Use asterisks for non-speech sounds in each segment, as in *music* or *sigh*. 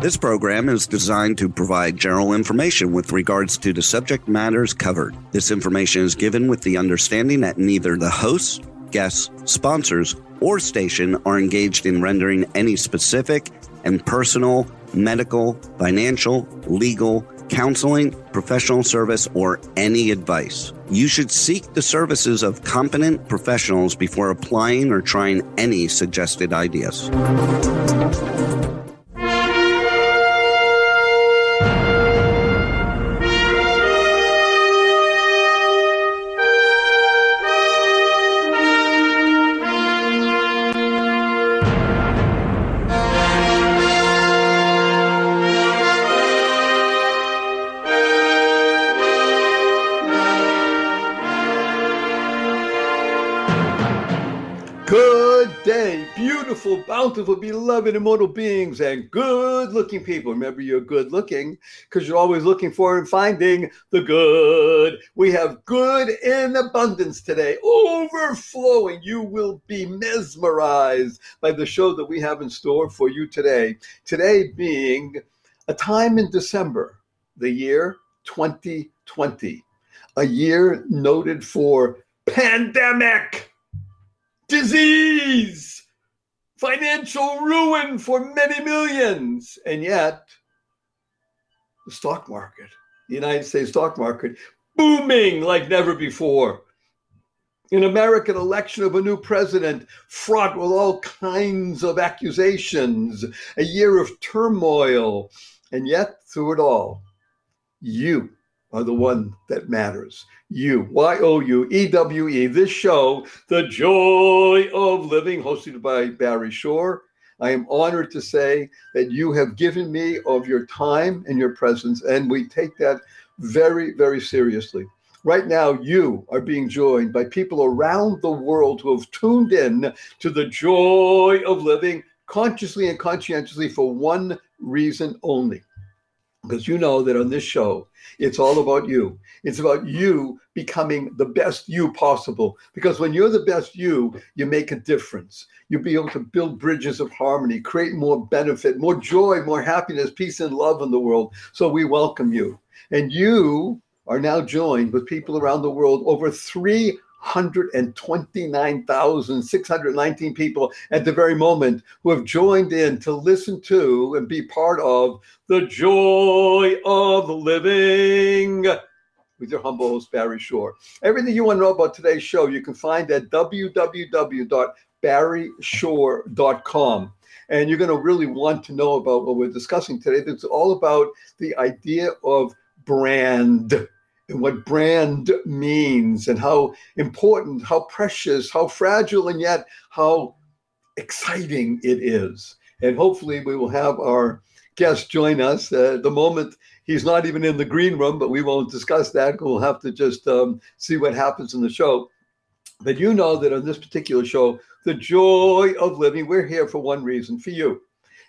This program is designed to provide general information with regards to the subject matters covered. This information is given with the understanding that neither the hosts, guests, sponsors, or station are engaged in rendering any specific and personal, medical, financial, legal, counseling, professional service, or any advice. You should seek the services of competent professionals before applying or trying any suggested ideas. Beloved, immortal beings and good looking people. Remember, you're good looking because you're always looking for and finding the good. We have good in abundance today, overflowing. You will be mesmerized by the show that we have in store for you today. Today being a time in December, the year 2020, a year noted for pandemic disease, financial ruin for many millions. And yet, the stock market, the United States stock market, booming like never before. An American election of a new president fraught with all kinds of accusations, a year of turmoil. And yet, through it all, you are the one that matters. You, Y O U E W E, this show, The Joy of Living, hosted by Barry Shore. I am honored to say that you have given me of your time and your presence, and we take that very, very seriously. Right now, you are being joined by people around the world who have tuned in to the joy of living consciously and conscientiously for one reason only because you know that on this show, it's all about you. It's about you becoming the best you possible. Because when you're the best you, you make a difference. You'll be able to build bridges of harmony, create more benefit, more joy, more happiness, peace, and love in the world. So we welcome you. And you are now joined with people around the world, over 3 129,619 people at the very moment who have joined in to listen to and be part of the joy of living with your humble host, Barry Shore. Everything you want to know about today's show, you can find at www.barryshore.com. And you're going to really want to know about what we're discussing today. It's all about the idea of brand and what brand means and how important, how precious, how fragile, and yet how exciting it is. And hopefully, we will have our guest join us. Uh, at the moment, he's not even in the green room, but we won't discuss that. We'll have to just um, see what happens in the show. But you know that on this particular show, the joy of living, we're here for one reason for you.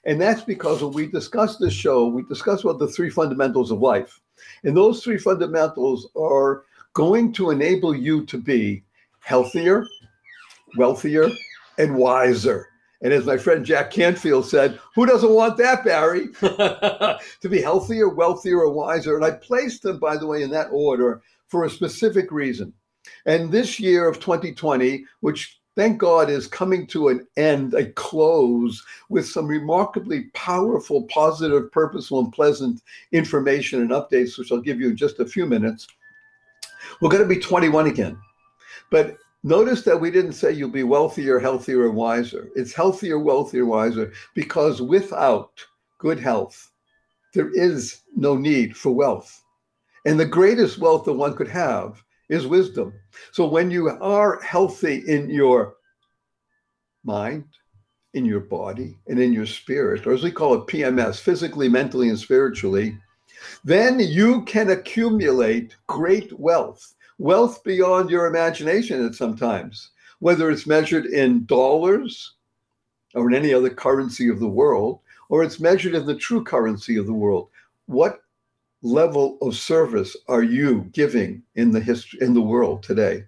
And that's because when we discuss this show, we discuss what the three fundamentals of life. And those three fundamentals are going to enable you to be healthier, wealthier, and wiser. And as my friend Jack Canfield said, who doesn't want that, Barry? *laughs* to be healthier, wealthier, or wiser. And I placed them, by the way, in that order for a specific reason. And this year of 2020, which thank God, is coming to an end, a close with some remarkably powerful, positive, purposeful, and pleasant information and updates, which I'll give you in just a few minutes. We're going to be 21 again. But notice that we didn't say you'll be wealthier, healthier, and wiser. It's healthier, wealthier, wiser, because without good health, there is no need for wealth. And the greatest wealth that one could have is wisdom. So when you are healthy in your mind, in your body, and in your spirit, or as we call it PMS, physically, mentally, and spiritually, then you can accumulate great wealth, wealth beyond your imagination at sometimes, whether it's measured in dollars or in any other currency of the world, or it's measured in the true currency of the world. What level of service are you giving in the history in the world today?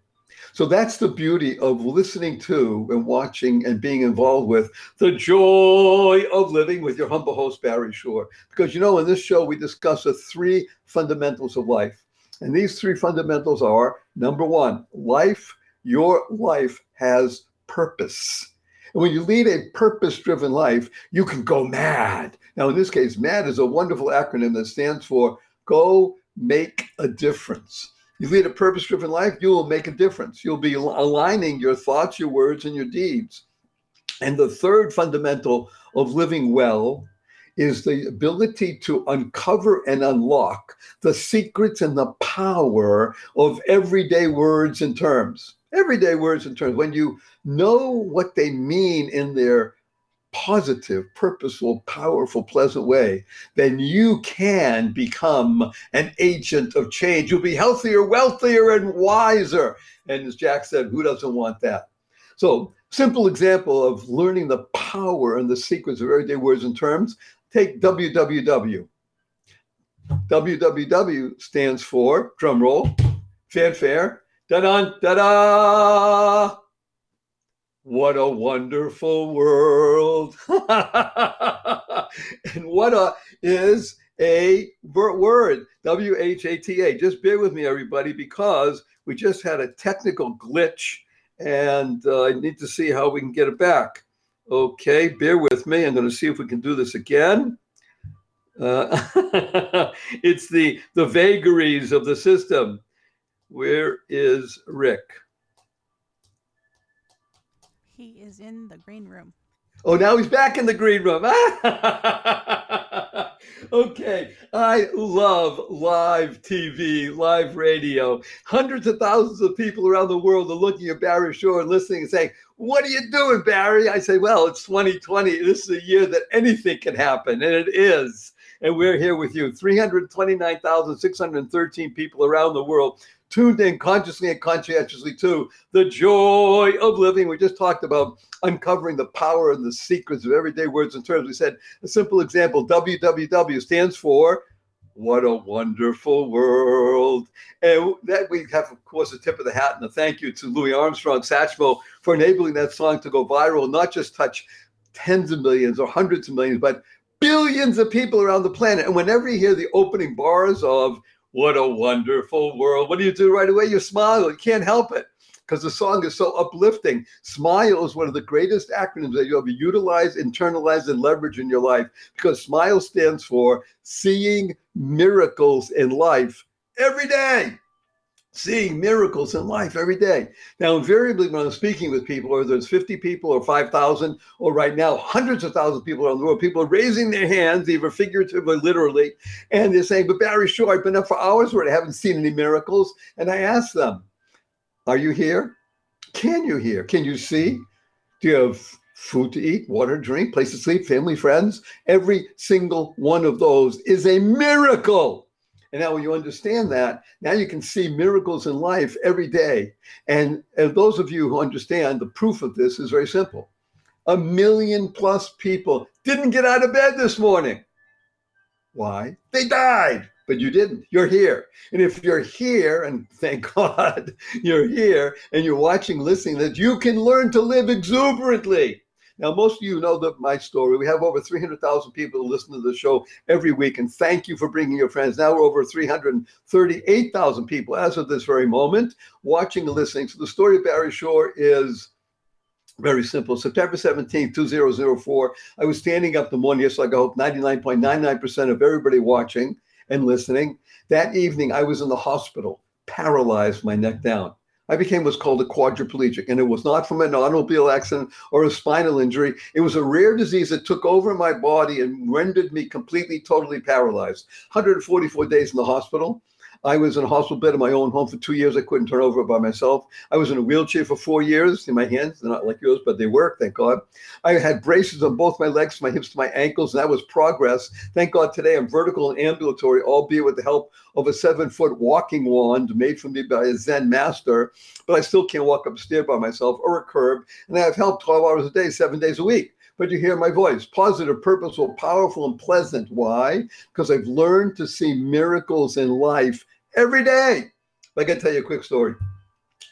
So that's the beauty of listening to and watching and being involved with the joy of living with your humble host, Barry Shore. Because you know, in this show, we discuss the three fundamentals of life. And these three fundamentals are number one, life, your life has purpose. And when you lead a purpose driven life, you can go mad. Now, in this case, MAD is a wonderful acronym that stands for Go Make a Difference. You lead a purpose driven life, you will make a difference. You'll be aligning your thoughts, your words, and your deeds. And the third fundamental of living well is the ability to uncover and unlock the secrets and the power of everyday words and terms. Everyday words and terms. When you know what they mean in their positive, purposeful, powerful, pleasant way, then you can become an agent of change. You'll be healthier, wealthier, and wiser. And as Jack said, who doesn't want that? So, simple example of learning the power and the secrets of everyday words and terms. Take WWW. WWW stands for, drum roll, fanfare, da da da da what a wonderful world. *laughs* and what a is a word, W H A T A. Just bear with me, everybody, because we just had a technical glitch and uh, I need to see how we can get it back. Okay, bear with me. I'm going to see if we can do this again. Uh, *laughs* it's the the vagaries of the system. Where is Rick? He is in the green room. Oh, now he's back in the green room. *laughs* okay. I love live TV, live radio. Hundreds of thousands of people around the world are looking at Barry Shore and listening and saying, What are you doing, Barry? I say, Well, it's 2020. This is a year that anything can happen, and it is. And we're here with you. 329,613 people around the world tuned in consciously and conscientiously to the joy of living. We just talked about uncovering the power and the secrets of everyday words and terms. We said a simple example WWW stands for what a wonderful world. And that we have, of course, a tip of the hat and a thank you to Louis Armstrong Satchmo for enabling that song to go viral, not just touch tens of millions or hundreds of millions, but billions of people around the planet. And whenever you hear the opening bars of what a wonderful world. What do you do right away? You smile. You can't help it because the song is so uplifting. SMILE is one of the greatest acronyms that you ever utilize, internalize, and leverage in your life because SMILE stands for seeing miracles in life every day seeing miracles in life every day. Now, invariably, when I'm speaking with people, whether it's 50 people or 5,000, or right now, hundreds of thousands of people around the world, people are raising their hands, either figuratively or literally, and they're saying, But Barry, sure, I've been up for hours where I haven't seen any miracles. And I ask them, Are you here? Can you hear? Can you see? Do you have food to eat, water to drink, place to sleep, family, friends? Every single one of those is a miracle. And now, when you understand that, now you can see miracles in life every day. And, and those of you who understand, the proof of this is very simple. A million plus people didn't get out of bed this morning. Why? They died, but you didn't. You're here. And if you're here, and thank *laughs* God you're here, and you're watching, listening, that you can learn to live exuberantly. Now, most of you know that my story. We have over 300,000 people who listen to the show every week, and thank you for bringing your friends. Now we're over 338,000 people as of this very moment watching and listening. So the story of Barry Shore is very simple. September 17th, 2004, I was standing up the morning, yes, like I hope 99.99% of everybody watching and listening. That evening, I was in the hospital, paralyzed, my neck down. I became what's called a quadriplegic, and it was not from an automobile accident or a spinal injury. It was a rare disease that took over my body and rendered me completely, totally paralyzed. 144 days in the hospital. I was in a hospital bed in my own home for two years. I couldn't turn over by myself. I was in a wheelchair for four years in my hands. They're not like yours, but they work, thank God. I had braces on both my legs, my hips, to my ankles, and that was progress. Thank God today I'm vertical and ambulatory, albeit with the help of a seven foot walking wand made for me by a Zen master. But I still can't walk up a stair by myself or a curb. And I have help 12 hours a day, seven days a week but you hear my voice positive, purposeful, powerful, and pleasant. Why? Because I've learned to see miracles in life every day. I got to tell you a quick story.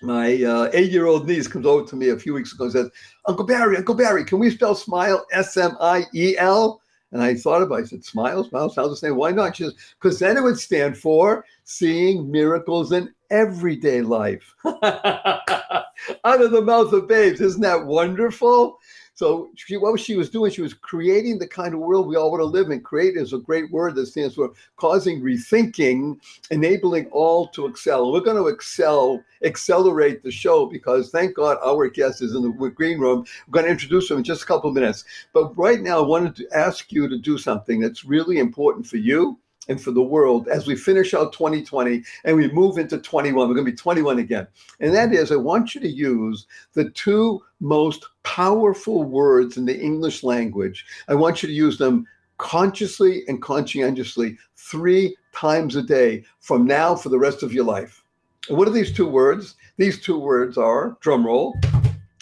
my uh, eight-year-old niece comes over to me a few weeks ago and says, "Uncle Barry, Uncle Barry, can we spell smile S-M-I-E-L?" And I thought about it. I said, "Smile, smile sounds the same. Why not?" She says, "Because then it would stand for seeing miracles in everyday life." *laughs* Out of the mouth of babes, isn't that wonderful? So she, what she was doing, she was creating the kind of world we all want to live in. Create is a great word that stands for causing rethinking, enabling all to excel. We're going to excel, accelerate the show because thank God our guest is in the green room. I'm going to introduce him in just a couple of minutes. But right now, I wanted to ask you to do something that's really important for you and for the world as we finish out 2020 and we move into 21. We're going to be 21 again. And that is, I want you to use the two most powerful words in the English language. I want you to use them consciously and conscientiously three times a day from now for the rest of your life. And what are these two words? These two words are drum roll,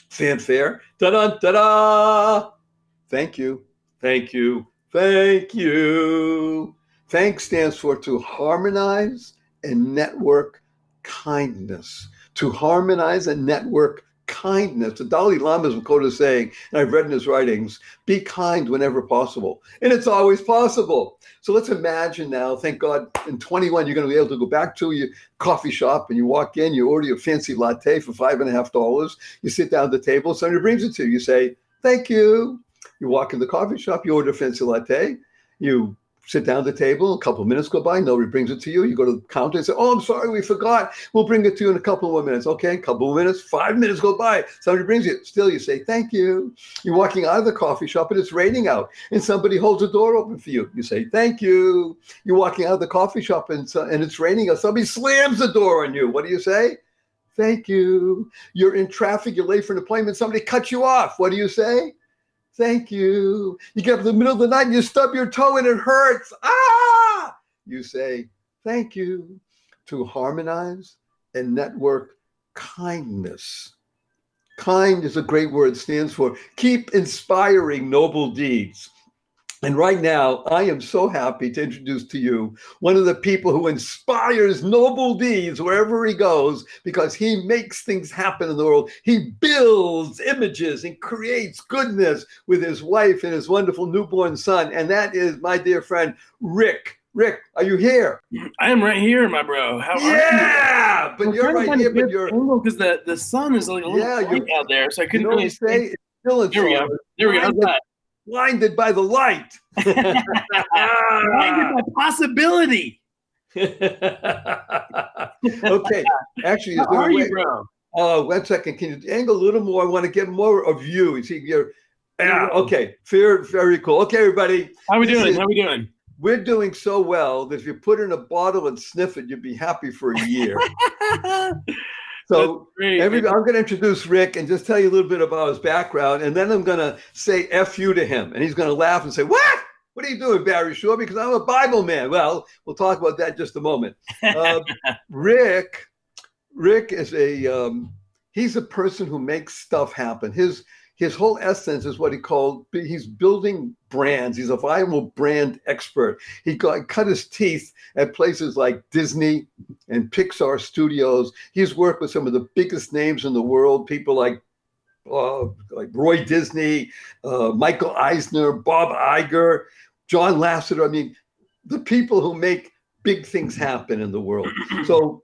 fanfare, da da da da. Thank you, thank you, thank you. Thanks stands for to harmonize and network kindness. To harmonize and network kindness. The Dalai Lama is quoted as saying, and I've read in his writings, be kind whenever possible. And it's always possible. So let's imagine now, thank God, in 21, you're going to be able to go back to your coffee shop and you walk in, you order your fancy latte for five and a half dollars. You sit down at the table, somebody brings it to you. You say, thank you. You walk in the coffee shop, you order a fancy latte. You sit down at the table, a couple of minutes go by, nobody brings it to you. You go to the counter and say, Oh, I'm sorry, we forgot. We'll bring it to you in a couple more minutes. Okay, a couple of minutes, five minutes go by. Somebody brings it. Still, you say, Thank you. You're walking out of the coffee shop and it's raining out, and somebody holds the door open for you. You say, Thank you. You're walking out of the coffee shop and, uh, and it's raining out. Somebody slams the door on you. What do you say? Thank you. You're in traffic, you're late for an appointment, somebody cuts you off. What do you say? Thank you. You get up in the middle of the night and you stub your toe and it hurts. Ah! You say, Thank you. To harmonize and network kindness. Kind is a great word, stands for keep inspiring noble deeds. And right now, I am so happy to introduce to you one of the people who inspires noble deeds wherever he goes because he makes things happen in the world. He builds images and creates goodness with his wife and his wonderful newborn son. And that is my dear friend, Rick. Rick, are you here? I am right here, my bro. How yeah, but you're right here, but you're because the, the sun is like a little yeah, out there, so I couldn't you know really say. It's still in There we go. There we go. Blinded by the light. *laughs* blinded by possibility. *laughs* okay, actually, How are way? you, bro? Uh, one second. Can you angle a little more? I want to get more of you. You see, you're. Yeah. Okay. Fair. Very cool. Okay, everybody. How we doing? is- How we doing? We're doing so well that if you put in a bottle and sniff it, you'd be happy for a year. *laughs* so. Everybody, I'm going to introduce Rick and just tell you a little bit about his background, and then I'm going to say "f you" to him, and he's going to laugh and say, "What? What are you doing, Barry Shore? Because I'm a Bible man." Well, we'll talk about that in just a moment. Uh, *laughs* Rick, Rick is a um, he's a person who makes stuff happen. His his whole essence is what he called he's building brands. He's a viable brand expert. He got cut his teeth at places like Disney and Pixar Studios. He's worked with some of the biggest names in the world, people like uh, like Roy Disney, uh, Michael Eisner, Bob Iger, John Lasseter. I mean, the people who make big things happen in the world. *clears throat* So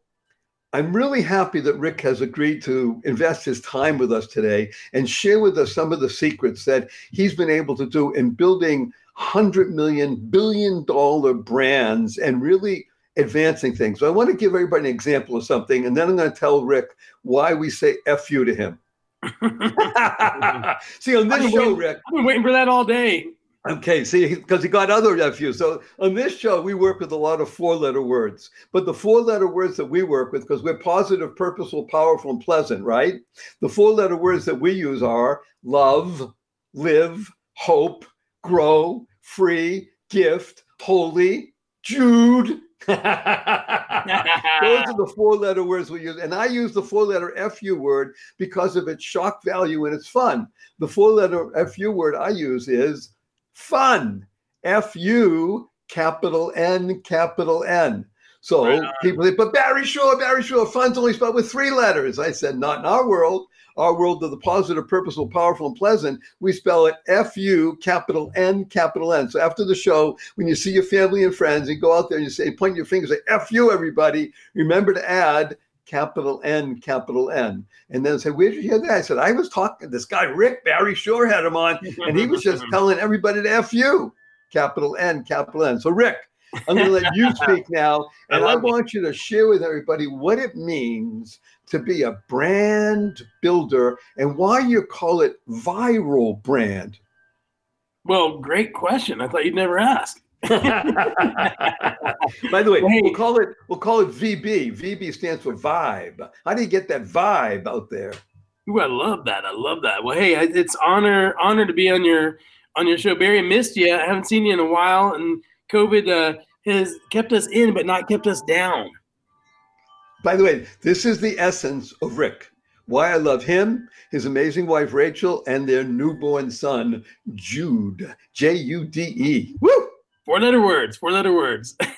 I'm really happy that Rick has agreed to invest his time with us today and share with us some of the secrets that he's been able to do in building 100 million, billion dollar brands and really advancing things. So I want to give everybody an example of something, and then I'm going to tell Rick why we say F you to him. *laughs* *laughs* see, on this show, Rick, I've been waiting for that all day. Okay, see, because he got other nephews. So on this show, we work with a lot of four letter words. But the four letter words that we work with, because we're positive, purposeful, powerful, and pleasant, right? The four letter words that we use are love, live, hope, grow, free, gift, holy, Jude. *laughs* Those are the four letter words we use. And I use the four letter FU word because of its shock value and its fun. The four letter FU word I use is fun. F U capital N capital N. So Right people say, but Barry Shore, Barry Shore, fun's only spelled with three letters. I said, not in our world. Our world of the positive, purposeful, powerful, and pleasant, we spell it F U, capital N, capital N. So after the show, when you see your family and friends, you go out there and you say, point your fingers, say F U everybody. Remember to add capital N, capital N. And then say, where'd you hear that? I said, I was talking, this guy, Rick Barry Shore had him on, and he was just *laughs* telling everybody to F you, capital N, capital N. So, Rick, I'm going to let you *laughs* speak now, and I, it. want you to share with everybody what it means to be a brand builder and why you call it viral brand. Well, great question. I thought you'd never ask. *laughs* By the way, we'll call it we'll call it VB. VB stands for vibe. How do you get that vibe out there? Ooh, I love that. I love that. Well, hey, it's honor honor to be on your on your show. Barry, I missed you. I haven't seen you in a while, and COVID uh, has kept us in, but not kept us down. By the way, this is the essence of Rick. Why I love him, his amazing wife Rachel, and their newborn son Jude. J U D E. Woo! Four letter words. Four letter words. *laughs* *laughs*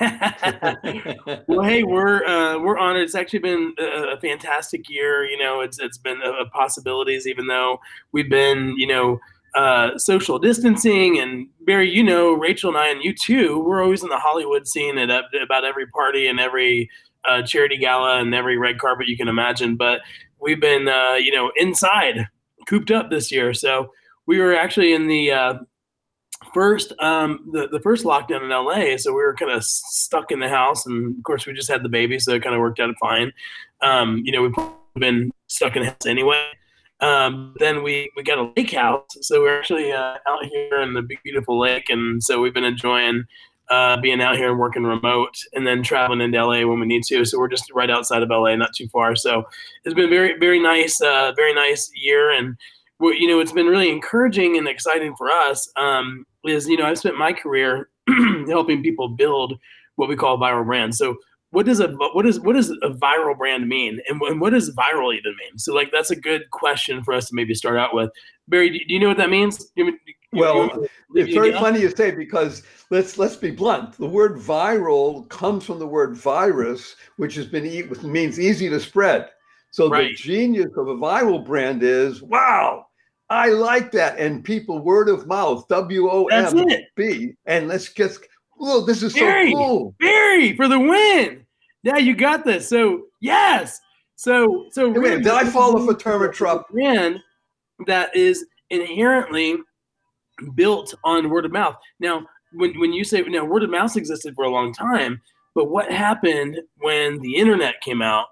well, hey, we're uh, we're honored. It's actually been a, a fantastic year. You know, it's it's been a, a possibilities, even though we've been, you know, uh, social distancing. And Barry, you know, Rachel and I, and you too, we're always in the Hollywood scene at ab- about every party and every uh, charity gala and every red carpet you can imagine. But we've been, uh, you know, inside, cooped up this year. So we were actually in the uh, first um the, the first lockdown in LA so we were kind of stuck in the house and of course we just had the baby so it kind of worked out fine um you know we've been stuck in the house anyway um then we we got a lake house so we're actually uh, out here in the beautiful lake and so we've been enjoying uh, being out here and working remote and then traveling into LA when we need to. So we're just right outside of LA, not too far. So it's been very, very nice, uh, very nice year. And you know, it's been really encouraging and exciting for us. Um, is you know, I've spent my career *clears throat* helping people build what we call viral brands. So what does a what is what does a viral brand mean, and, and what does viral even mean? So like that's a good question for us to maybe start out with. Barry, do, do you know what that means? You- Well, you- It's very funny you say because let's let's be blunt. The word viral comes from the word virus, which has been which means easy to spread. So the genius of a viral brand is wow, I like that, and people word of mouth, W O M. B, and let's get. Whoa, this is so cool. Barry for the win. Yeah, you got this. So yes. So so Hey, wait, did I fall off a term trap? brand that is inherently built on word of mouth. Now, when when you say now word of mouth existed for a long time, but what happened when the internet came out?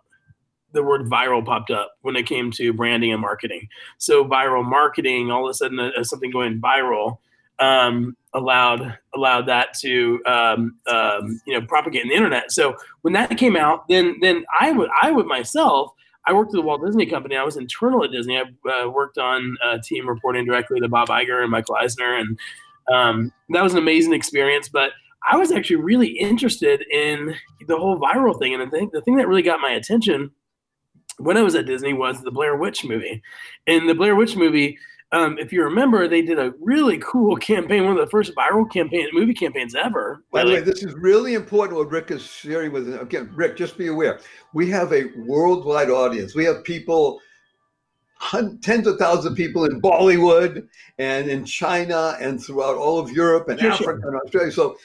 The word viral popped up when it came to branding and marketing. So viral marketing, all of a sudden, uh, something going viral um, allowed allowed that to um, um, you know propagate in the internet. So when that came out, then then I would I would myself I worked at the Walt Disney Company. I was internal at Disney. I uh, worked on a team reporting directly to Bob Iger and Michael Eisner, and um, that was an amazing experience. But I was actually really interested in the whole viral thing, and I think the thing that really got my attention when I was at Disney was the Blair Witch movie. And the Blair Witch movie, um, if you remember, they did a really cool *laughs* campaign, one of the first viral campaign movie campaigns ever. By the way, this is really important what Rick is sharing with again, Rick, just be aware. We have a worldwide audience. We have people, tens of thousands of people in Bollywood and in China and throughout all of Europe and Sure, sure. Africa and Australia. So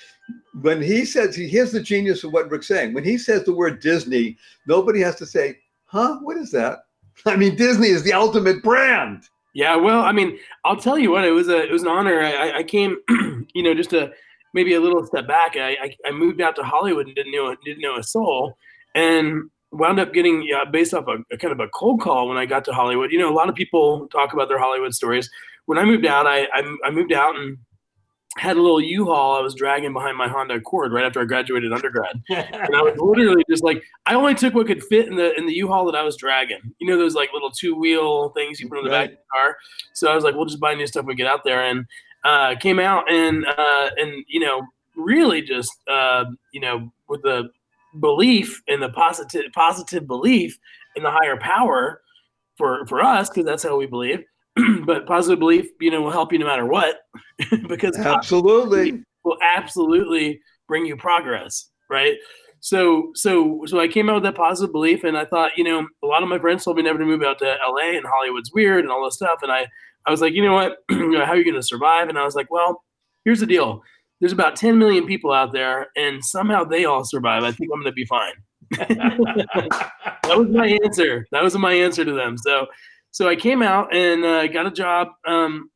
when he says, he here's the genius of what Rick's saying. When he says the word Disney, nobody has to say, huh, what is that? *laughs* I mean, Disney is the ultimate brand. Yeah, well, I mean, I'll tell you what, it was a it was an honor. I, I- came, *clears throat* you know, just a maybe a little step back. I, I, I moved out to Hollywood and didn't know didn't know a soul, and wound up getting yeah, based off a, a kind of a cold call when I got to Hollywood. You know, a lot of people talk about their Hollywood stories. When I moved out, I I, I moved out and had a little U-Haul I was dragging behind my Honda Accord right after I graduated undergrad *laughs* and I was literally just like, I only took what could fit in the in the U-Haul that I was dragging. You know those like little two wheel things you put in the back of the car. So I was like, we'll just buy new stuff when we get out there, and uh, came out and uh, and you know really just uh, you know with the belief and the positive positive belief in the higher power for for us because that's how we believe. *clears throat* but positive belief, you know, will help you no matter what *laughs* because Absolutely. will absolutely bring you progress, right? so so so I came out with that positive belief, and I thought, you know, a lot of my friends told me never to move out to LA, and Hollywood's weird, and all this stuff, and I I was like, you know what, *clears throat* how are you going to survive? And I was like, well, here's the deal. There's about 10 million people out there, and somehow they all survive. I think I'm going to be fine. *laughs* that was my answer. That was my answer to them. So, so I came out and uh, got a job, um,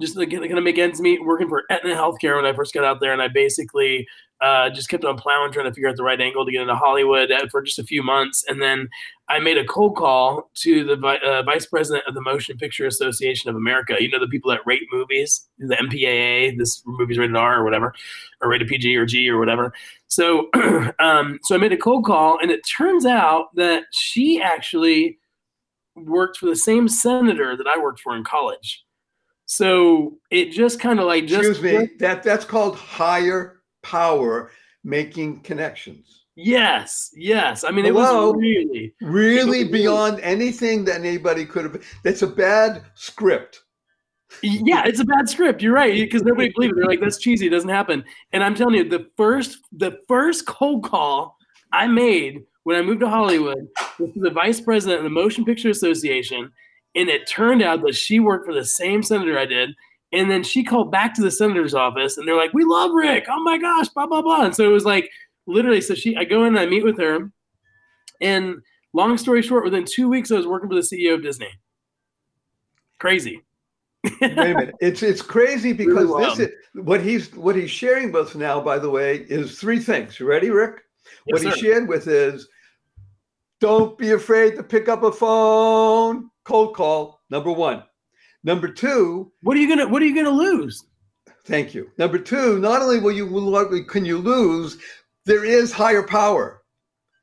just to kind of make ends meet, working for Aetna Healthcare when I first got out there, and I basically uh, just kept on plowing, trying to figure out the right angle to get into Hollywood uh, for just a few months, and then I made a cold call to the uh, vice president of the Motion Picture Association of America. You know, the people that rate movies, the MPAA, this movie's rated R or whatever, or rated PG or G or whatever. So, *clears throat* um, so I made a cold call, and it turns out that she actually worked for the same senator that I worked for in college. So it just kind of like just excuse me. That that's called higher power making connections. Yes, yes. I mean, Hello? it was really, really beyond anything that anybody could have. That's a bad script. Yeah, it's a bad script. You're right because nobody believes it. They're like, "That's cheesy. It doesn't happen." And I'm telling you, the first, the first cold call I made when I moved to Hollywood was to the vice president of the Motion Picture Association, and it turned out that she worked for the same senator I did. And then she called back to the senator's office, and they're like, "We love Rick. Oh my gosh, blah blah blah." And so it was like literally, so she, I go in and I meet with her, and long story short, within two weeks, I was working for the CEO of Disney. Crazy. Wait a minute, it's it's crazy because really this is what he's what he's sharing with us now. By the way, is three things. You ready, Rick? Yes, what sir. he shared with is, don't be afraid to pick up a phone. Cold call. Number one. Number two. What are you gonna What are you gonna lose? Thank you. Number two, not only will you can you lose, there is higher power.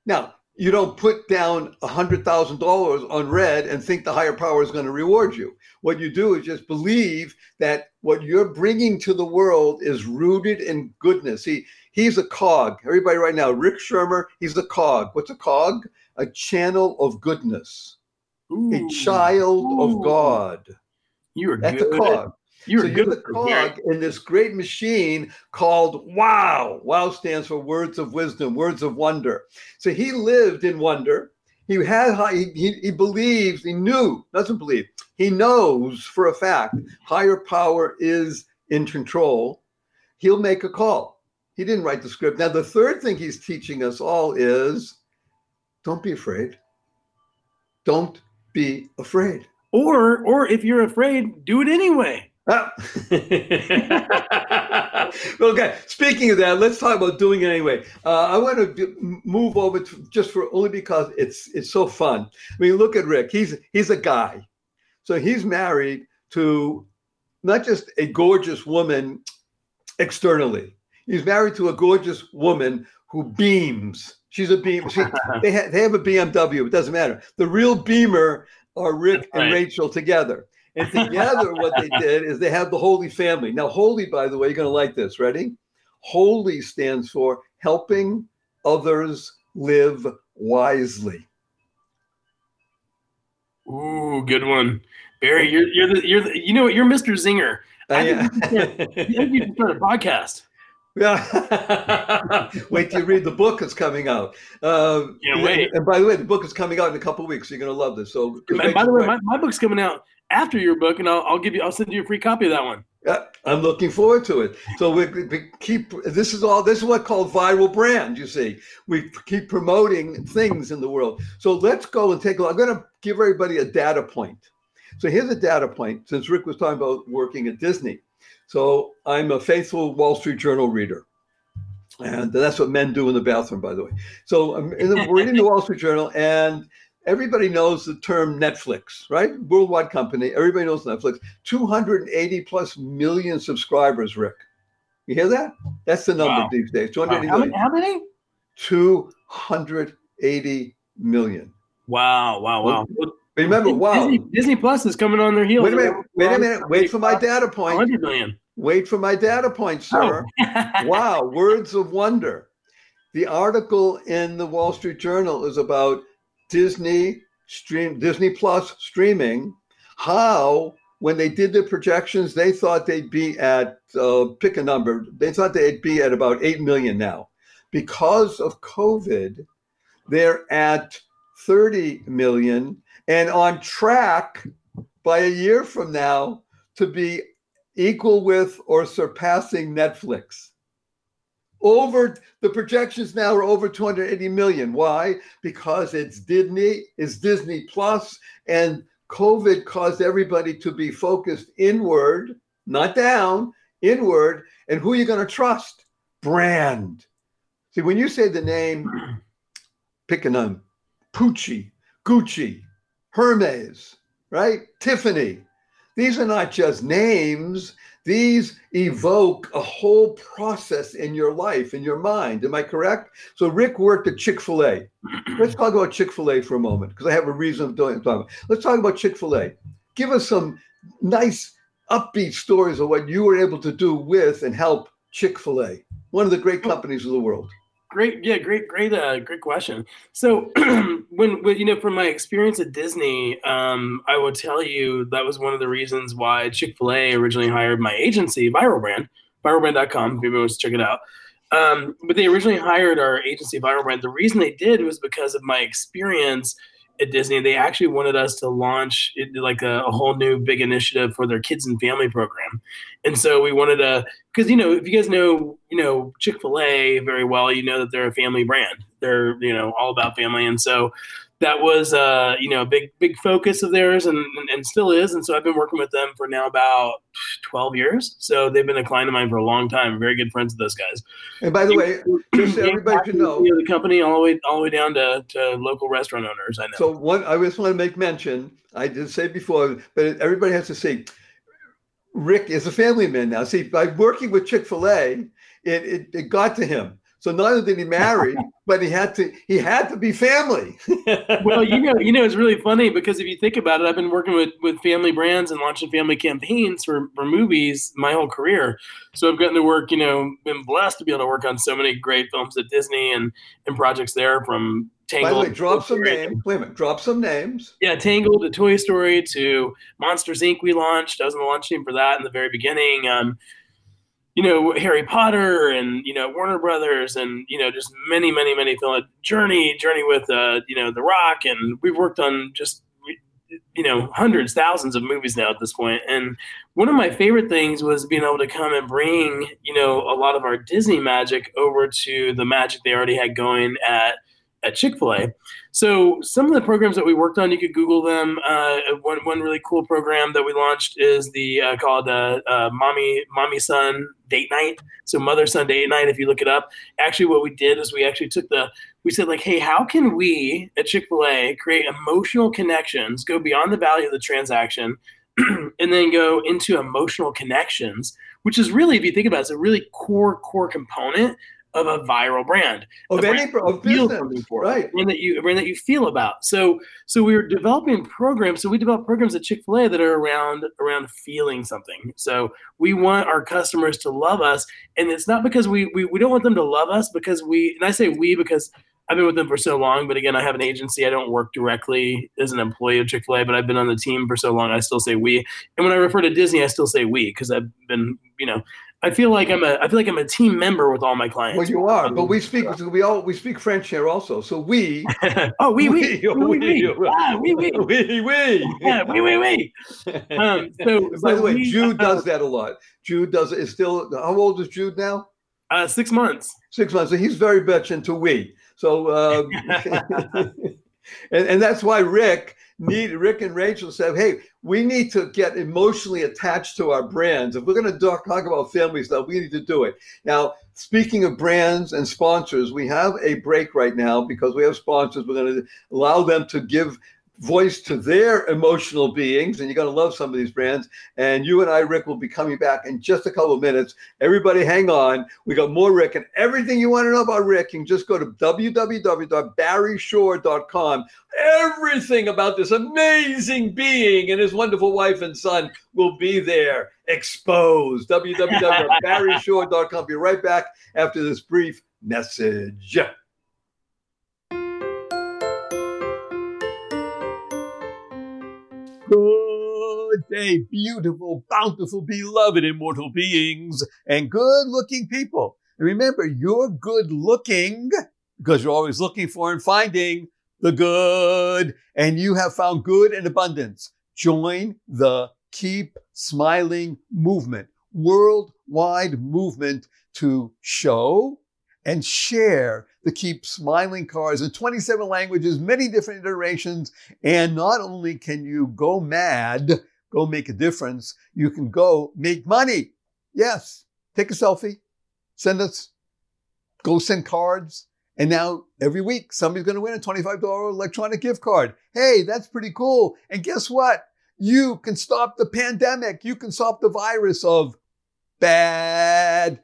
Now, you don't put down $100,000 on red and think the higher power is going to reward you. What you do is just believe that what you're bringing to the world is rooted in goodness. He, he's a cog. Everybody right now, Rick Schirmer, he's a cog. What's a cog? A channel of goodness, Ooh. a child Ooh. of God. You are That's good. a cog. You're, so you're the cog in this great machine called Wow. Wow stands for words of wisdom, words of wonder. So he lived in wonder. He had he, he, he believes, he knew, doesn't believe, he knows for a fact higher power is in control. He'll make a call. He didn't write the script. Now, the third thing he's teaching us all is don't be afraid. Don't be afraid. Or, or if you're afraid, do it anyway. Ah. *laughs* okay. Speaking of that, let's talk about doing it anyway. Uh, I want to move over to just for only because it's it's so fun. I mean, look at Rick. He's he's a guy, so he's married to not just a gorgeous woman externally. He's married to a gorgeous woman who beams. She's a beam. She, *laughs* they, ha- they have a BMW. It doesn't matter. The real beamer are Rick and Rachel together. And *laughs* together, what they did is they have the Holy Family. Now, Holy, by the way, you're going to like this. Ready? Holy stands for helping others live wisely. Ooh, good one, Barry. You're you're the you're the, you know what you're Mr. Zinger. I, uh, think you can start a podcast. Yeah. *laughs* wait till you read the book that's coming out. Uh, yeah, wait. And by the way, the book is coming out in a couple weeks. So you're going to love this. So, by the way, my, my book's coming out after your book, and I'll, I'll give you, I'll send you a free copy of that one. Yeah, I'm looking forward to it. So we, we, keep this is all this is what called viral brand. You see, we keep promoting things in the world. So let's go and take a look. I'm going to give everybody a data point. So here's a data point. Since Rick was talking about working at Disney, so I'm a faithful Wall Street Journal reader. And that's what men do in the bathroom, by the way. So I'm the, reading the Wall Street Journal, and everybody knows the term Netflix, right? Worldwide company. Everybody knows Netflix. 280 plus million subscribers, Rick. You hear that? That's the number wow. these days. 280 wow. how, many, how many? 280 million. Wow, wow, wow. Remember, wow. Disney, Plus is coming on their heels. Wait a minute. Wait a minute. Wait for my data point. 100 million. Wait for my data point, sir. Oh. *laughs* wow. Words of wonder. The article in the Wall Street Journal is about Disney stream Disney Plus streaming, how when they did their projections, they thought they'd be at uh, pick a number. They thought they'd be at about eight million now, because of COVID, they're at 30 million and on track by a year from now to be equal with or surpassing Netflix. Over the projections now are over 280 million. Why? Because it's Disney, it's Disney Plus, and COVID caused everybody to be focused inward, not down, inward. And who are you going to trust? Brand. See, when you say the name, *clears throat* pick a name, Pucci, Gucci, Hermes, right? Tiffany. These are not just names. These evoke a whole process in your life, in your mind. Am I correct? So Rick worked at Chick fil A. *clears throat* Let's talk about Chick fil A for a moment because I have a reason of doing it. Let's talk about Chick fil A. Give us some nice, upbeat stories of what you were able to do with and help Chick fil A, one of the great companies of the world. Great, yeah, great, great, uh, great question. So, *clears throat* when, when, you know, from my experience at Disney, um, I will tell you that was one of the reasons why Chick Fil A originally hired my agency, Viral Brand, viralbrand.com. If anyone wants to check it out, um, but they originally hired our agency, Viral Brand. The reason they did was because of my experience at Disney, they actually wanted us to launch like a, a, whole new big initiative for their kids and family program. And so we wanted to, because you know, if you guys know, you know, Chick Fil A very well, you know that they're a family brand. They're you know all about family, and so that was uh, you know a big big focus of theirs and, and, and still is. And so i've been working with them for now about 12 years. So they've been a client of mine for a long time very good friends with those guys. And by the way just so everybody can know the company all the way all the way down to, to local restaurant owners i know. So one i just want to make mention i did say before but everybody has to say rick is a family man now. See by working with chick-fil-a it, it, it got to him so not only did he marry, *laughs* but he had to he had to be family. *laughs* well, you know, you know, it's really funny because if you think about it, I've been working with with family brands and launching family campaigns for for movies my whole career. So I've gotten to work, you know, been blessed to be able to work on so many great films at Disney and and projects there from Tangled. By the way, drop some names. Wait a minute, drop some names. Yeah, Tangled to Toy Story to Monsters Inc. We launched. I was on the launch team for that in the very beginning. Um, you know Harry Potter and you know Warner Brothers and you know just many many many film Journey Journey with uh, you know The Rock. And we've worked on just you know hundreds thousands of movies now at this point. And one of my favorite things was being able to come and bring you know a lot of our Disney magic over to the magic they already had going at at Chick Fil A. So some of the programs that we worked on, you could Google them. Uh, one one really cool program that we launched is the uh, called uh, uh, Mommy Mommy Son Date Night. So Mother Son Date Night. If you look it up, actually what we did is we actually took the we said like, hey, how can we at Chick Fil A create emotional connections, go beyond the value of the transaction, *clears throat* and then go into emotional connections, which is really, if you think about it, it's a really core core component of a viral brand of any brand of business, for, right? Brand that you brand that you feel about. So so we were developing programs. So we develop programs at Chick Fil A that are around around feeling something. So we want our customers to love us, and it's not because we we, we don't want them to love us because we and I say we because I've been with them for so long, but again, I have an agency. I don't work directly as an employee of Chick Fil A, but I've been on the team for so long. I still say we, and when I refer to Disney, I still say we because I've been, you know, I feel like I'm a I feel like I'm a team member with all my clients. Well, you are, but we speak we all we speak French here also. So we *laughs* oh *laughs* we we we we we we we we we we. Um, so *laughs* by the way, Jude uh, does that a lot. Jude does it. Is still how old is Jude now? Uh, six months. Six months. So he's very much into we. So um, and and that's why Rick need Rick and Rachel said, "Hey, we need to get emotionally attached to our brands. If we're going to talk, talk about family stuff, we need to do it." Now, speaking of brands and sponsors, we have a break right now because we have sponsors. We're going to allow them to give voice to their emotional beings, and you're going to love some of these brands. And you and I, Rick, will be coming back in just a couple of minutes. Everybody, hang on. We got more Rick, and everything you want to know about Rick, you can just go to www.barryshore.com. Everything about this amazing being and his wonderful wife and son will be there, exposed. *laughs* www.barryshore.com. Be right back after this brief message. Good day, beautiful, bountiful, beloved, immortal beings, and good looking people. And remember, you're good looking because you're always looking for and finding the good, and you have found good in abundance. Join the Keep Smiling movement, worldwide movement to show and share the Keep Smiling cards in 27 languages, many different iterations. And not only can you go mad, go make a difference, you can go make money. Yes, take a selfie, send us, go send cards. And now every week, somebody's going to win a $25 electronic gift card. Hey, that's pretty cool. And guess what? You can stop the pandemic. You can stop the virus of bad,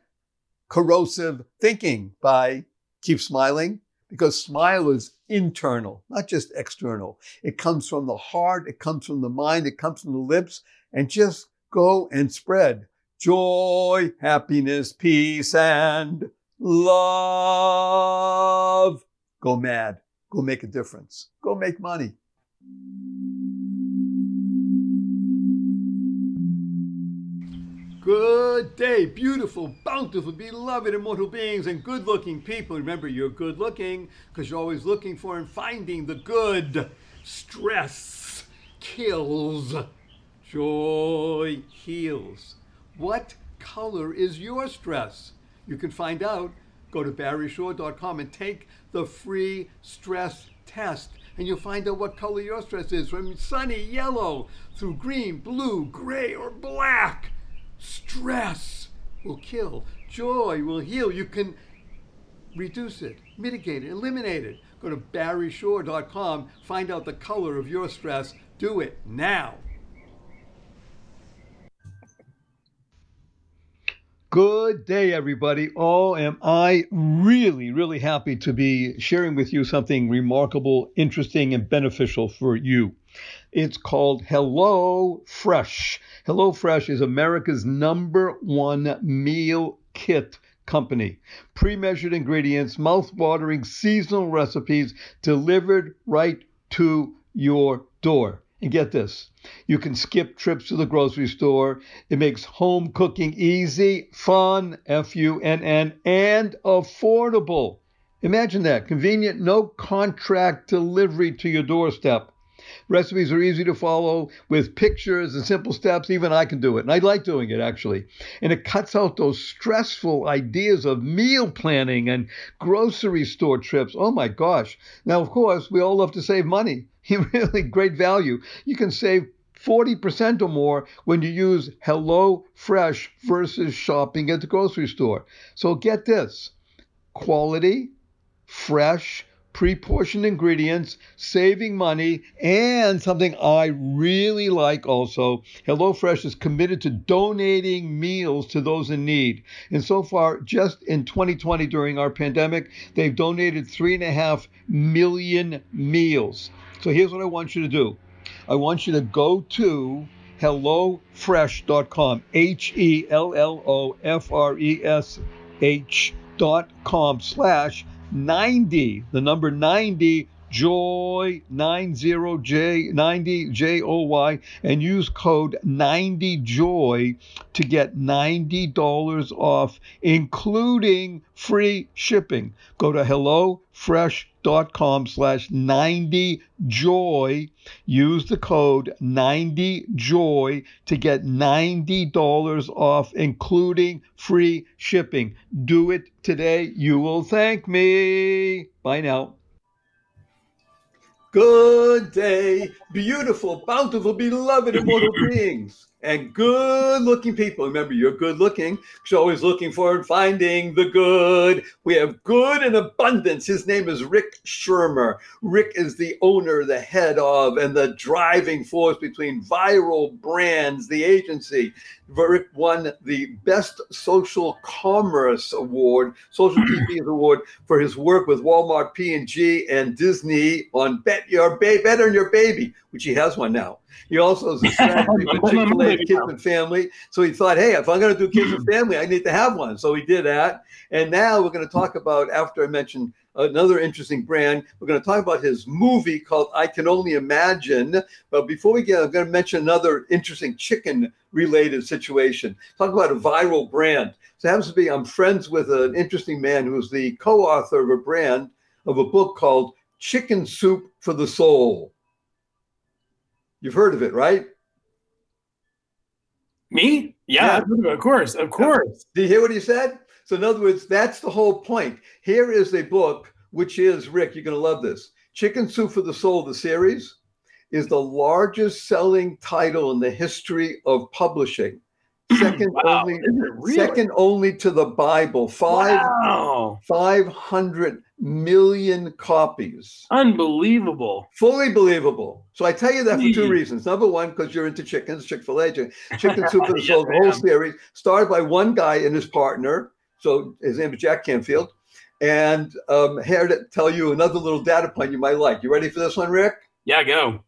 corrosive thinking by keep smiling because smile is internal, not just external. It comes from the heart. It comes from the mind. It comes from the lips and just go and spread joy, happiness, peace, and love. Go mad. Go make a difference. Go make money. Good day, beautiful, bountiful, beloved, immortal beings, and good looking people. Remember, you're good looking because you're always looking for and finding the good. Stress kills, joy heals. What color is your stress? You can find out. Go to barryshore.com and take the free stress test. And you'll find out what color your stress is from sunny yellow through green, blue, gray, or black. Stress will kill, joy will heal. You can reduce it, mitigate it, eliminate it. Go to barryshore.com, find out the color of your stress. Do it now. Good day, everybody. Oh, am I really, really happy to be sharing with you something remarkable, interesting, and beneficial for you. It's called Hello Fresh. Hello Fresh is America's number one meal kit company. Pre measured ingredients, mouth watering seasonal recipes delivered right to your door. And get this you can skip trips to the grocery store. It makes home cooking easy, fun, F U N N, and affordable. Imagine that convenient, no contract delivery to your doorstep. Recipes are easy to follow with pictures and simple steps. Even I can do it. And I like doing it actually. And it cuts out those stressful ideas of meal planning and grocery store trips. Oh my gosh. Now, of course, we all love to save money. *laughs* really great value. You can save 40% or more when you use Hello Fresh versus shopping at the grocery store. So get this quality, fresh, pre-portioned ingredients, saving money, and something I really like also, HelloFresh is committed to donating meals to those in need. And so far, just in 2020 during our pandemic, they've donated three and a half million meals. So here's what I want you to do. I want you to go to hellofresh.com, H E L L O F R E S H.com slash 90, the number 90, joy 90j 90 j o y and use code 90 joy to get $90 off including free shipping. Go to hellofresh.com slash 90 joy. Use the code 90 joy to get $90 off including free shipping. Do it today. You will thank me. Bye now Good day, beautiful, bountiful, beloved, immortal *laughs* beings, and good looking people. Remember, you're good looking because you're always looking for and finding the good. We have good in abundance. His name is Rick Schirmer. Rick is the owner, the head of, and the driving force between Viral Brands, the agency, Rick won the Best Social Commerce Award, Social TV *clears throat* Award, for his work with Walmart, P&G, and Disney on Bet Your ba- Better Than Your Baby, which he has one now. He also has a *laughs* strategy for Chick-fil-A Kids and Family. So he thought, hey, if I'm going to do Kids and *clears throat* Family, I need to have one. So he did that. And now we're going to talk about, after I mentioned another interesting brand. We're going to talk about his movie called I Can Only Imagine. But before we get, I'm going to mention another interesting chicken related situation. Talk about a viral brand. So it happens to be I'm friends with an interesting man who's the co-author of a brand of a book called Chicken Soup for the Soul. You've heard of it, right? Me? Yeah, yeah. of course, of course. Did you hear what he said? So, in other words, that's the whole point. Here is a book, which is, Rick, you're going to love this Chicken Soup for the Soul, the series, is the largest selling title in the history of publishing. *clears throat* Second wow. only, really? second only to the Bible. Five, wow. 500 million copies. Unbelievable. Fully believable. So I tell you that for two reasons. Number one, because you're into chickens, Chick fil A, Chicken *laughs* Soup for the Soul, the whole series, started by one guy and his partner. So his name is Jack Canfield. And um, here to tell you another little data point you might like. You ready for this one, Rick? Yeah, go.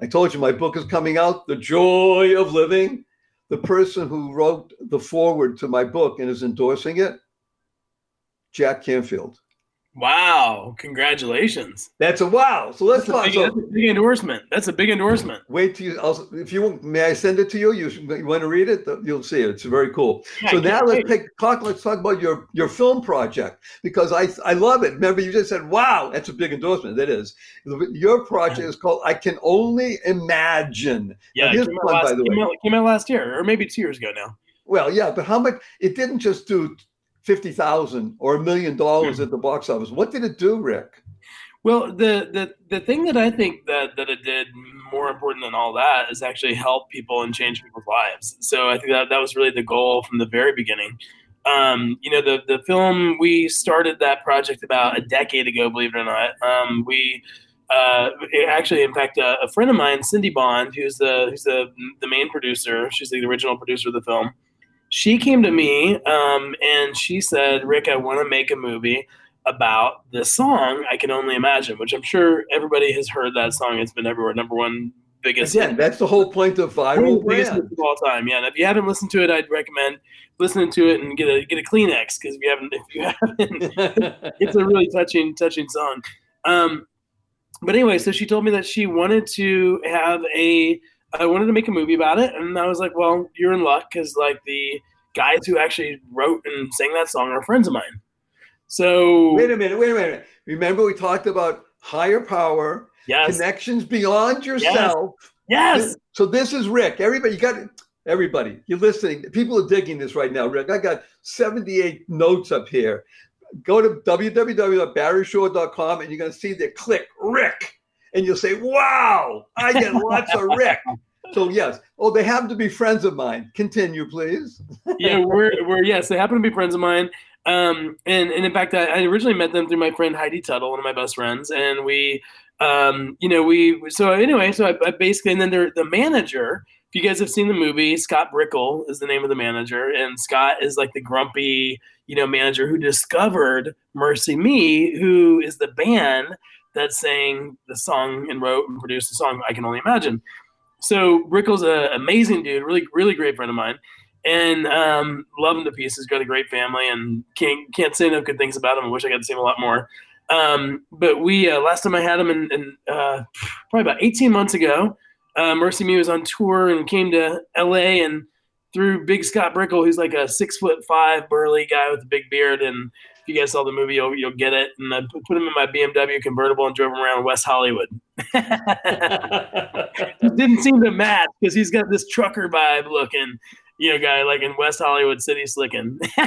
I told you my book is coming out, The Joy of Living. The person who wrote the foreword to my book and is endorsing it, Jack Canfield. Wow! Congratulations. That's a wow. So let's that's, a big, so, that's a big endorsement. That's a big endorsement. Wait till you. I'll, if you want, may I send it to you? You, you want to read it? You'll see it. It's very cool. Yeah, so now let's take talk. Let's talk about your your film project because I I love it. Remember, you just said, "Wow, that's a big endorsement." That is. Your project is called "I Can Only Imagine." Yeah, here's one, last, by the way. Came out, came out last year, or maybe two years ago now. Well, yeah, but how much? It didn't just do fifty thousand or a million dollars at the box office. What did it do, Rick? Well, the, the the thing that I think that that it did more important than all that is actually help people and change people's lives. So I think that that was really the goal from the very beginning. Um, you know, the the film we started that project about a decade ago. Believe it or not, um, we. Uh, actually, in fact, uh, a friend of mine, Cindy Bond, who's the who's the the main producer, she's the original producer of the film she came to me um, and she said, Rick, I want to make a movie about this song, I Can Only Imagine, which I'm sure everybody has heard that song. It's been everywhere. Number one biggest. Yeah, that's the whole point of viral. Biggest of all time. Yeah. And if you haven't listened to it, I'd recommend listening to it and get a get a Kleenex because if you haven't, if you haven't, *laughs* it's a really touching, touching song. Um, but anyway, so she told me that she wanted to have a I wanted to make a movie about it, and I was like, "Well, you're in luck because like the guys who actually wrote and sang that song are friends of mine." So wait a minute, wait a minute. Remember we talked about higher power, yes. connections beyond yourself. Yes. yes. So this is Rick. Everybody, you got everybody. You're listening. People are digging this right now, Rick. I got 78 notes up here. Go to www.barryshore.com and you're going to see the click Rick and you'll say, "Wow, I get lots of Rick." So yes, oh, they happen to be friends of mine. Continue, please. yeah, we're we're yes, they happen to be friends of mine. Um, and and in fact, I, I originally met them through my friend Heidi Tuttle, one of my best friends, and we, um, you know, we so anyway, so I, I basically and then they're the manager. If you guys have seen the movie, Scott Brickell is the name of the manager, and Scott is like the grumpy, you know, manager who discovered MercyMe, who is the band that sang the song and wrote and produced the song I Can Only Imagine. So Brickell's an amazing dude, really, really great friend of mine. And um, love him to pieces. Got a great family, and can't can't say enough good things about him. I wish I got to see him a lot more. Um, but we uh, last time I had him in, in uh, probably about 18 months ago. Uh, MercyMe was on tour and came to LA and through Big Scott Brickell, who's like a six foot five burly guy with a big beard, and if you guys saw the movie, you'll, you'll get it. And I put him in my BMW convertible and drove him around West Hollywood. *laughs* didn't seem to match because he's got this trucker vibe looking, you know, guy like in West Hollywood City slicking. *laughs*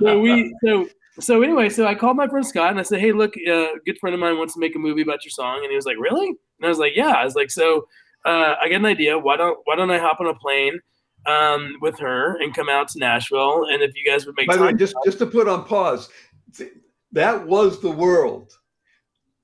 so we so so anyway, so I called my friend Scott and I said, "Hey, look, uh, a good friend of mine wants to make a movie about your song," and he was like, "Really?" And I was like, "Yeah." I was like, "So uh, I got an idea. Why don't Why don't I hop on a plane?" Um, with her and come out to Nashville. And if you guys would make By the way, just just to put on pause, that was the world.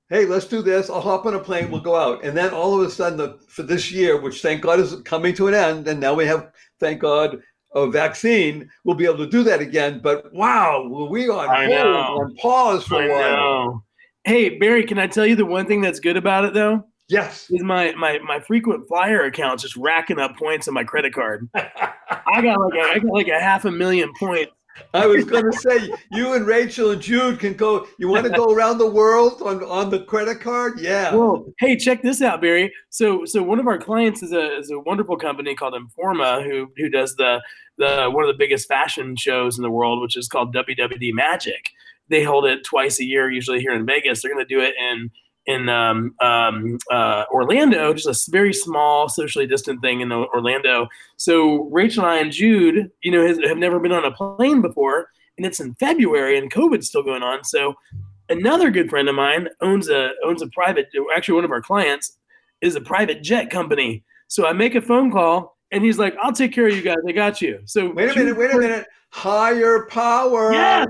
Hey, let's do this. I'll hop on a plane. We'll go out. And then all of a sudden, the, for this year, which thank God is coming to an end, and now we have, thank God, a vaccine, we'll be able to do that again. But wow, were we on I hold, on pause for I a while? Know. Hey, Barry, can I tell you the one thing that's good about it, though? Yes. Is my my my frequent flyer account just racking up points on my credit card. *laughs* I got like a, I got like a half a million points I was going to say, you and Rachel and Jude can go. You want to go around the world on, on the credit card? Yeah. Well, hey, check this out, Barry. So, so one of our clients is a is a wonderful company called Informa, who who does the the one of the biggest fashion shows in the world, which is called WWD Magic. They hold it twice a year, usually here in Vegas. They're going to do it in in um, um, uh, Orlando, just a very small, socially distant thing in Orlando. So Rachel and I and Jude, you know, has, have never been on a plane before, and it's in February, and COVID's still going on. So another good friend of mine owns a owns a private. Actually, one of our clients is a private jet company. So I make a phone call, and he's like, "I'll take care of you guys. I got you." So wait a minute, wait a minute. Higher power. Yes.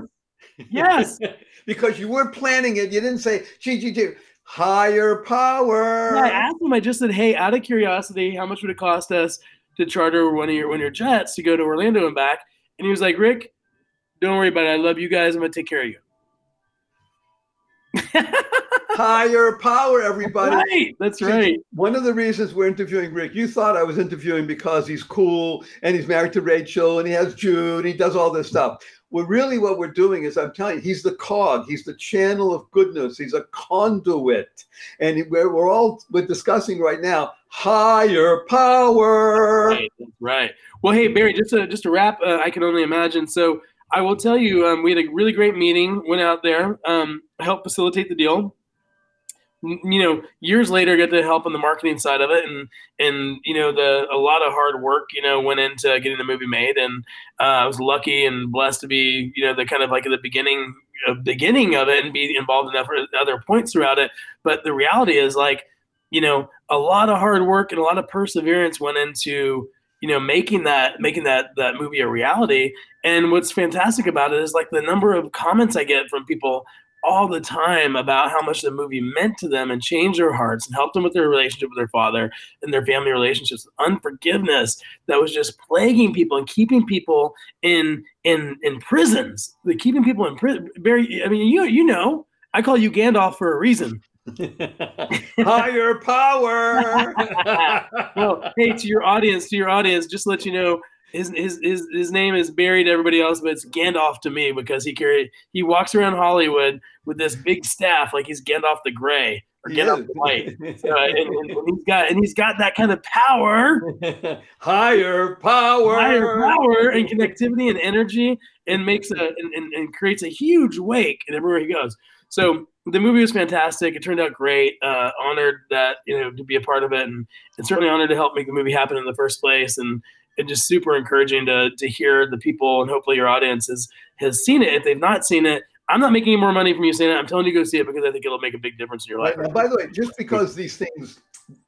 Yes. *laughs* because you weren't planning it. You didn't say, gee, gee, gee higher power. Yeah, I asked him. I just said, "Hey, out of curiosity, how much would it cost us to charter one of your one of your jets to go to Orlando and back?" And he was like, "Rick, don't worry about it. I love you guys. I'm gonna take care of you." *laughs* higher power, everybody. Right, that's right. One of the reasons we're interviewing Rick, you thought I was interviewing because he's cool and he's married to Rachel and he has Jude, and he does all this stuff. Well, really, what we're doing is I'm telling you, he's the cog, he's the channel of goodness, he's a conduit, and we're, we're all we're discussing right now higher power. Right, right. Well, hey Barry, just to just to wrap, uh, I can only imagine. So I will tell you, um, we had a really great meeting. Went out there, um, helped facilitate the deal you know years later get to help on the marketing side of it and and you know the a lot of hard work you know went into getting the movie made and uh, i was lucky and blessed to be you know the kind of like at the beginning uh, beginning of it and be involved in other, other points throughout it. But the reality is like you know a lot of hard work and a lot of perseverance went into you know making that making that that movie a reality. And what's fantastic about it is like the number of comments i get from people all the time about how much the movie meant to them and changed their hearts and helped them with their relationship with their father and their family relationships. Unforgiveness that was just plaguing people and keeping people in in in prisons. The keeping people in prison very i mean you you know i call you gandalf for a reason. *laughs* *laughs* Higher power. *laughs* Well hey to your audience to your audience just let you know his his his his name is Barry to everybody else, but it's Gandalf to me because he carry he walks around Hollywood with this big staff like he's Gandalf the Gray or Gandalf the White, uh, *laughs* and, and, and, he's got and he's got that kind of power, *laughs* higher power, higher power, and connectivity and energy, and makes a and, and, and creates a huge wake and everywhere he goes. So the movie was fantastic. It turned out great. Uh, honored that you know to be a part of it, and, and certainly honored to help make the movie happen in the first place. And and just super encouraging to to hear the people and hopefully your audience has has seen it. If they've not seen it, I'm not making any more money from you saying it. I'm telling you to go see it because I think it'll make a big difference in your life. Now, by the way, just because these things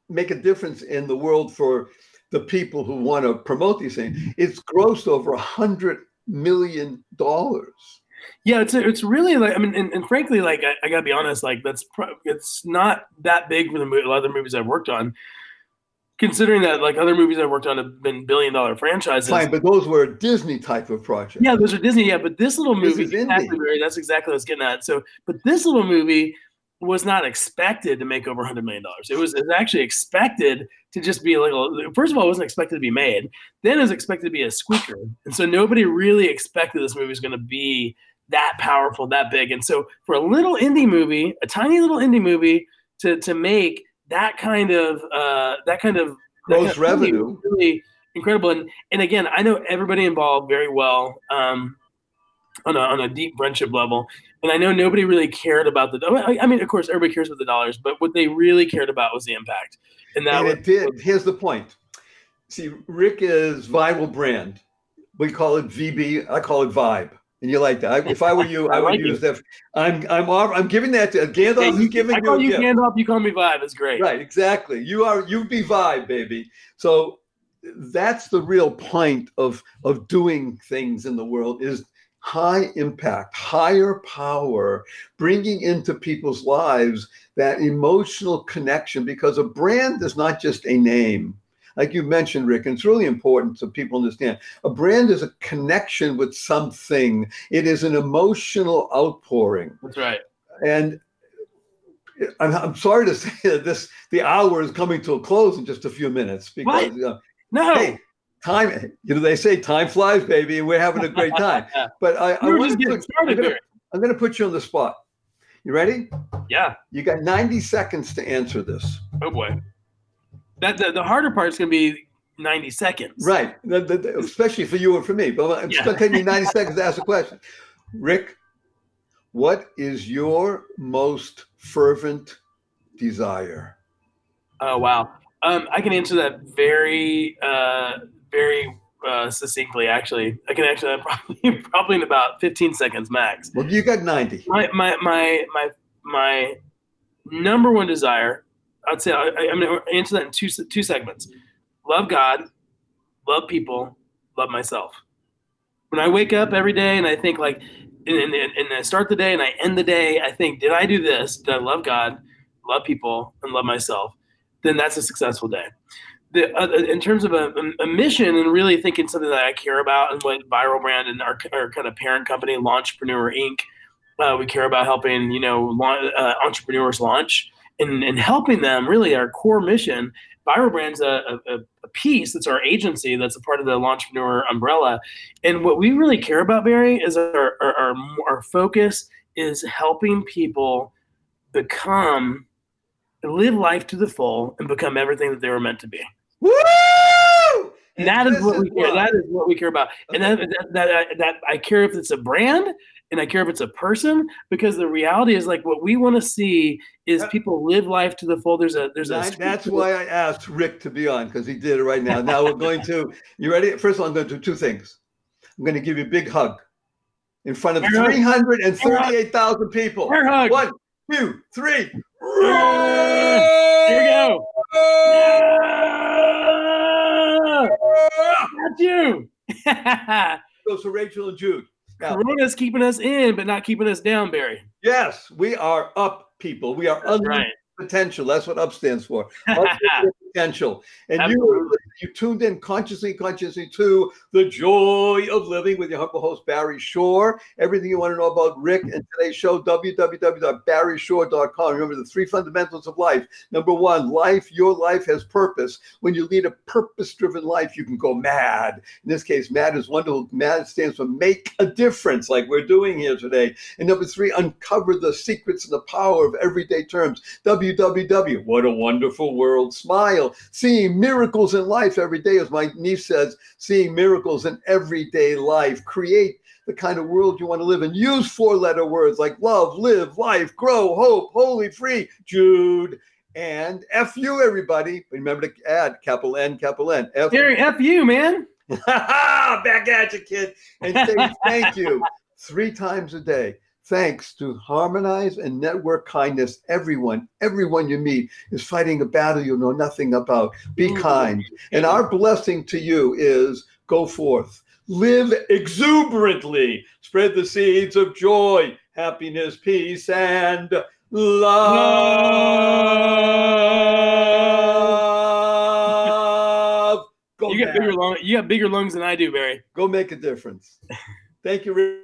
make a difference in the world for the people who want to promote these things, it's grossed over a hundred million dollars. Yeah, it's it's really like I mean, and, and frankly, like I, I, gotta be honest, like that's pro- it's not that big for the a lot of the movies I've worked on considering that like other movies I worked on have been billion dollar franchises. Fine, but those were Disney type of projects. Yeah, those are Disney. Yeah, but this little movie, this exactly, that's exactly what I was getting at. So, but this little movie was not expected to make over hundred million dollars. It was, it was actually expected to just be a little. First of all, it wasn't expected to be made. Then it was expected to be a squeaker, and so nobody really expected this movie was going to be that powerful, that big. And so for a little indie movie, a tiny little indie movie to to make that kind of uh, that kind of gross kind of revenue really incredible. And and again, I know everybody involved very well um, on a on a deep friendship level, and I know nobody really cared about the. I mean, of course, everybody cares about the dollars, but what they really cared about was the impact. And that and was, it did. Here's the point. See, Rick is viral brand. We call it VB. I call it Vibe. And you like that? If I were you, *laughs* I, I would like use it. that. I'm I'm I'm giving that to Gandalf. You, giving I call you, you Gandalf. You call me Vibe. It's great. Right, exactly. You are you be Vibe, baby. So that's the real point of of doing things in the world is high impact, higher power, bringing into people's lives that emotional connection. Because a brand is not just a name like you mentioned, Rick, and it's really important so people understand. A brand is a connection with something. It is an emotional outpouring. That's right. And I'm, I'm sorry to *laughs* say that this the hour is coming to a close in just a few minutes because uh, no. Hey, time. You know, they say time flies, baby, and we're having a great time. *laughs* But I, I We're just to getting put, started, I'm gonna, I'm gonna put you on the spot. You ready? Yeah. You got 90 seconds to answer this. Oh boy. That the, the harder part is going to be 90 seconds. Right. The- the- especially for you and for me. But it's Yeah. going to take me 90 *laughs* seconds to ask a question. Rick, what is your most fervent desire? Oh wow. Um, I can answer that very, uh, very uh, succinctly. Actually, I can actually *laughs* probably probably in about 15 seconds max. Well, you got 90. My my my my my number one desire. I'd say I, I'm going to answer that in two two segments. Love God, love people, love myself. When I wake up every day and I think like, and, and, and I start the day and I end the day, I think, did I do this? Did I love God, love people, and love myself? Then that's a successful day. The, uh, in terms of a, a mission and really thinking something that I care about and what Viral Brand and our, our kind of parent company, Launchpreneur Inc., uh, we care about helping you know uh, entrepreneurs launch and, and helping them. Really, our core mission. Viral Brand's a, a, a piece that's our agency that's a part of the Launchpreneur umbrella. And what we really care about, Barry, is our, our, our, our focus is helping people become, live life to the full and become everything that they were meant to be. Woo! And that is what we care. That is what we care about, and that, that, that, that I care if it's a brand, and I care if it's a person, because the reality is like what we want to see is people live life to the full. There's a there's a That- that's why I asked Rick to be on because he did it right now. Now we're going to. *laughs* You ready? First of all, I'm going to do two things. I'm going to give you a big hug in front of Air hug. 338,000 people. Air hug. One, two, three. Here we go. That's you. *laughs* Goes to Rachel and Jude. Now, Corona's keeping us in, but not keeping us down, Barry. yes, we are up, people. We are unlimited right. Potential. That's what up stands for. *laughs* Potential. And you, Absolutely. you tuned in consciously, consciously to the joy of living with your humble host Barry Shore. Everything you want to know about Rick and today's show, www.barryshore.com. Remember the three fundamentals of life. Number one, life, your life has purpose. When you lead a purpose-driven life, you can go mad. In this case, mad is wonderful. Mad stands for make a difference, like we're doing here today. And number three, uncover the secrets and the power of everyday terms. Www. What a wonderful world. Smile. Seeing miracles in life every day, as my niece says, seeing miracles in everyday life. Create the kind of world you want to live in. Use four letter words like love, live, life, grow, hope, holy, free, Jude, and F you, everybody. Remember to add capital N, capital N. F Barry, F you, man. *laughs* Back at you, kid. And say thank you *laughs* three times a day. Thanks to Harmonize and Network Kindness, everyone, everyone you meet is fighting a battle you know nothing about. Be Mm. kind. And our blessing to you is go forth, live exuberantly, spread the seeds of joy, happiness, peace, and love. Go You got bigger lung. You got bigger lungs than I do, Barry. Go make a difference. Thank you.